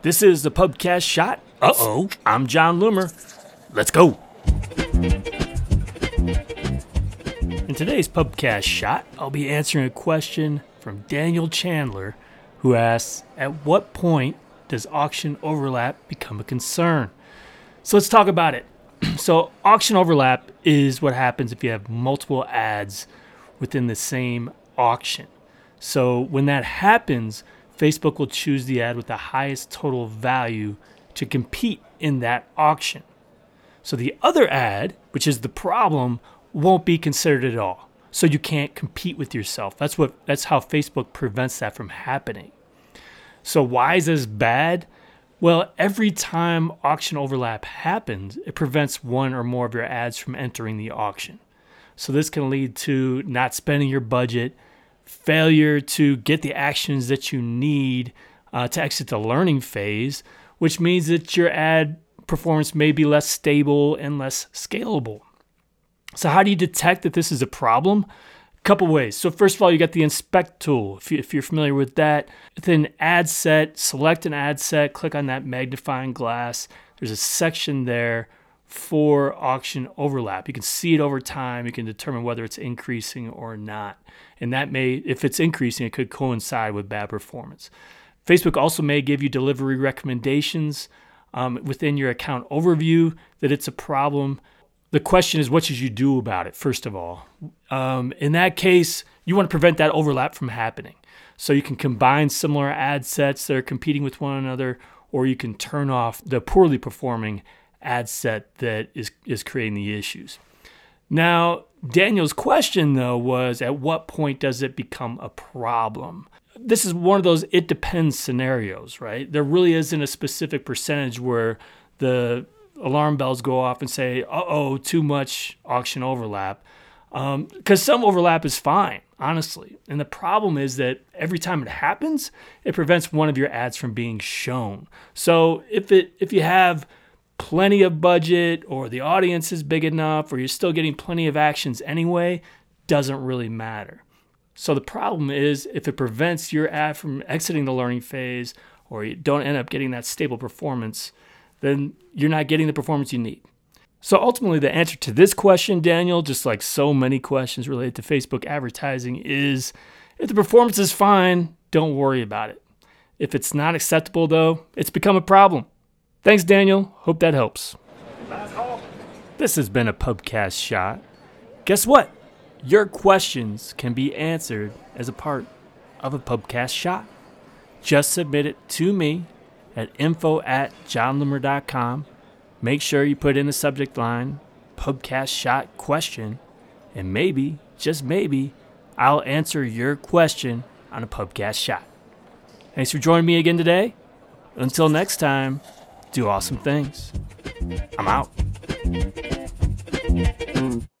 This is the Pubcast Shot. Uh oh. I'm Jon Loomer. Let's go. In today's Pubcast Shot, I'll be answering a question from Daniel Chandler, who asks At what point does auction overlap become a concern? So let's talk about it. so, auction overlap is what happens if you have multiple ads within the same auction. So, when that happens, Facebook will choose the ad with the highest total value to compete in that auction. So, the other ad, which is the problem, won't be considered at all. So you can't compete with yourself. That's what that's how Facebook prevents that from happening. So why is this bad? Well, every time auction overlap happens, it prevents one or more of your ads from entering the auction. So this can lead to not spending your budget, failure to get the actions that you need uh, to exit the learning phase, which means that your ad performance may be less stable and less scalable. So, how do you detect that this is a problem? A couple ways. So, first of all, you got the inspect tool. If, you, are familiar with that, within ad set, select an ad set, click on that magnifying glass. There's a section there for auction overlap. You can see it over time. You can determine whether it's increasing or not. And that may, if it's increasing, it could coincide with bad performance. Facebook also may give you delivery recommendations um, within your account overview that it's a problem the question is, what should you do about it, first of all? Um, in that case, you want to prevent that overlap from happening. So you can combine similar ad sets that are competing with one another, or you can turn off the poorly performing ad set that is, is creating the issues. Now, Daniel's question, though, was at what point does it become a problem? This is one of those it depends scenarios, right? There really isn't a specific percentage where the alarm bells go off and say, uh oh, too much auction overlap. Because um, some overlap is fine, honestly. And the problem is that every time it happens, it prevents one of your ads from being shown. So if it if you have plenty of budget or the audience is big enough or you're still getting plenty of actions anyway, doesn't really matter. So the problem is if it prevents your ad from exiting the learning phase or you don't end up getting that stable performance, then you're not getting the performance you need. So ultimately, the answer to this question, Daniel, just like so many questions related to Facebook advertising, is if the performance is fine, don't worry about it. If it's not acceptable, though, it's become a problem. Thanks, Daniel. Hope that helps. This has been a Pubcast shot. Guess what? Your questions can be answered as a part of a Pubcast shot. Just submit it to me at info at jonloomer.com. Make sure you put in the subject line Pubcast Shot question, and maybe, just maybe, I'll answer your question on a Pubcast Shot. Thanks for joining me again today. Until next time, do awesome things. I'm out.